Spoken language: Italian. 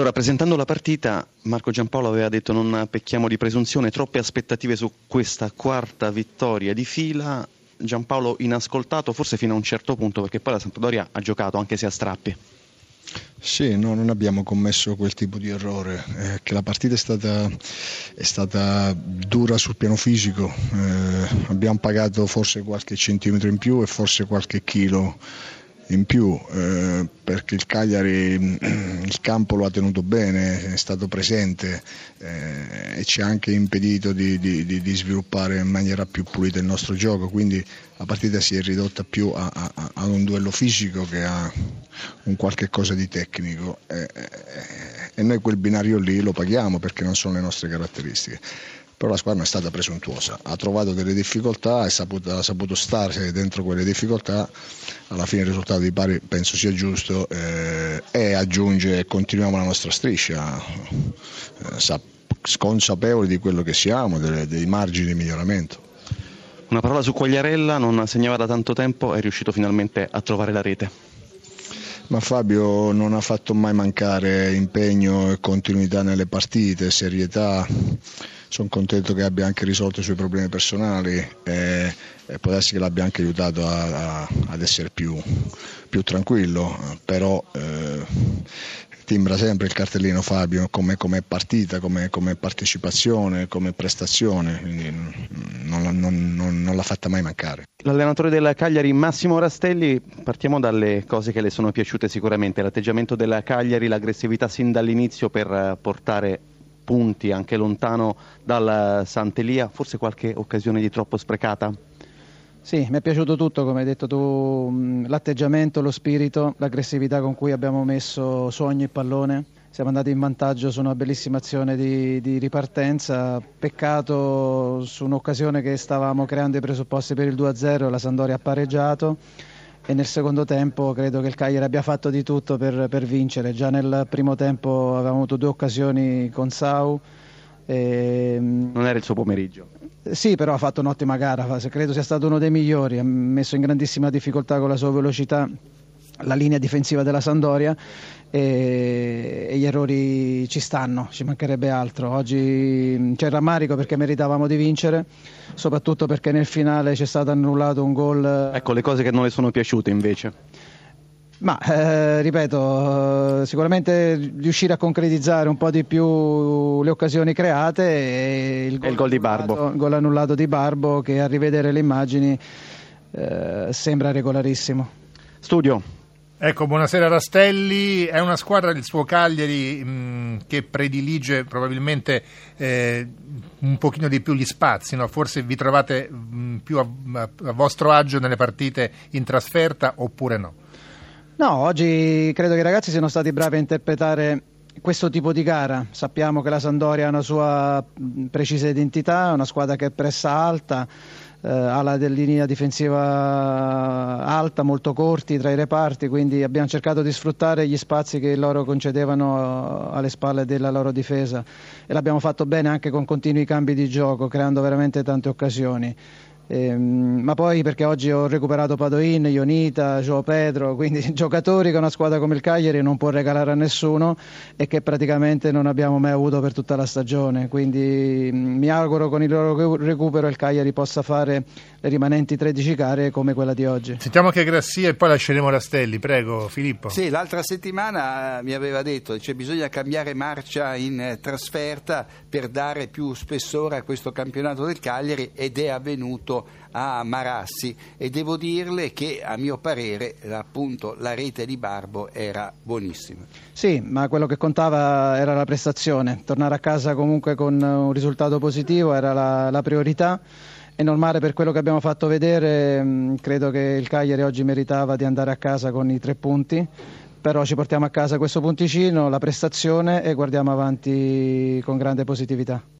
Allora, presentando la partita, Marco Giampaolo aveva detto non pecchiamo di presunzione, troppe aspettative su questa quarta vittoria di fila. Giampaolo inascoltato, forse fino a un certo punto, perché poi la Sampdoria ha giocato anche se a strappi. Sì, no, non abbiamo commesso quel tipo di errore, eh, che la partita è stata, è stata, dura sul piano fisico, eh, abbiamo pagato forse qualche centimetro in più e forse qualche chilo in più eh, perché il Cagliari il campo lo ha tenuto bene, è stato presente eh, e ci ha anche impedito di, di, di, sviluppare in maniera più pulita il nostro gioco, quindi la partita si è ridotta più a, a, a un duello fisico che a un qualche cosa di tecnico. E, e, e noi quel binario lì lo paghiamo perché non sono le nostre caratteristiche però la squadra è stata presuntuosa, ha trovato delle difficoltà saputo, ha saputo stare dentro quelle difficoltà, alla fine il risultato di pari penso sia giusto eh, e aggiunge continuiamo la nostra striscia, eh, consapevoli di quello che siamo, delle, dei margini di miglioramento. Una parola su Quagliarella, non segnava da tanto tempo, è riuscito finalmente a trovare la rete. Ma Fabio non ha fatto mai mancare impegno e continuità nelle partite, serietà. Sono contento che abbia anche risolto i suoi problemi personali e, e può essere che l'abbia anche aiutato a, a, ad essere più, più tranquillo, però eh, timbra sempre il cartellino Fabio come, come partita, come, come, partecipazione, come prestazione, quindi non, non, non, non l'ha fatta mai mancare. L'allenatore del Cagliari Massimo Rastelli, partiamo dalle cose che le sono piaciute sicuramente, l'atteggiamento della Cagliari, l'aggressività sin dall'inizio per portare punti anche lontano dal Sant'Elia, forse qualche occasione di troppo sprecata? Sì, mi è piaciuto tutto, come hai detto tu, l'atteggiamento, lo spirito, l'aggressività con cui abbiamo messo sogno e pallone. Siamo andati in vantaggio su una bellissima azione di, di ripartenza, peccato su un'occasione che stavamo creando i presupposti per il 2-0 la Sandoria ha pareggiato e nel secondo tempo credo che il Cagliari abbia fatto di tutto per, per vincere. Già nel primo tempo avevamo avuto due occasioni con Sau. E... Non era il suo pomeriggio. Sì, però ha fatto un'ottima gara, credo sia stato uno dei migliori, ha messo in grandissima difficoltà con la sua velocità la linea difensiva della Sandoria e, e, gli errori ci stanno, ci mancherebbe altro. Oggi c'è il rammarico perché meritavamo di vincere, soprattutto perché nel finale c'è stato annullato un gol. Ecco le cose che non le sono piaciute invece. Ma eh, ripeto, sicuramente riuscire a concretizzare un po' di più le occasioni create e il gol, il gol di Barbo. Il gol annullato di Barbo che a rivedere le immagini eh, sembra regolarissimo. Studio. Ecco, buonasera Rastelli, è una squadra del suo Cagliari mh, che predilige probabilmente eh, un pochino di più gli spazi, no? forse vi trovate mh, più a, a, vostro agio nelle partite in trasferta oppure no? No, oggi credo che i ragazzi siano stati bravi a interpretare questo tipo di gara. Sappiamo che la Sandoria ha una sua precisa identità, una squadra che pressa alta eh, ha la linea difensiva alta, molto corti tra i reparti, quindi abbiamo cercato di sfruttare gli spazi che loro concedevano alle spalle della loro difesa e l'abbiamo fatto bene anche con continui cambi di gioco, creando veramente tante occasioni. Ehm, ma poi perché oggi ho recuperato Padoin, Ionita, Gio Pedro, quindi giocatori che una squadra come il Cagliari non può regalare a nessuno e che praticamente non abbiamo mai avuto per tutta la stagione. Quindi mm, mi auguro con il loro recupero il Cagliari possa fare le rimanenti 13 gare come quella di oggi. Sentiamo che Grassia e poi lasceremo Rastelli, prego Filippo. Sì, l'altra settimana mi aveva detto che bisogna cambiare marcia in trasferta per dare più spessore a questo campionato del Cagliari ed è avvenuto a Marassi e devo dirle che a mio parere appunto la rete di Barbo era buonissima. Sì, ma quello che contava era la prestazione, tornare a casa comunque con un risultato positivo era la, la priorità. È normale per quello che abbiamo fatto vedere, mm, credo che il Cagliari oggi meritava di andare a casa con i tre punti, però ci portiamo a casa questo punticino, la prestazione e guardiamo avanti con grande positività.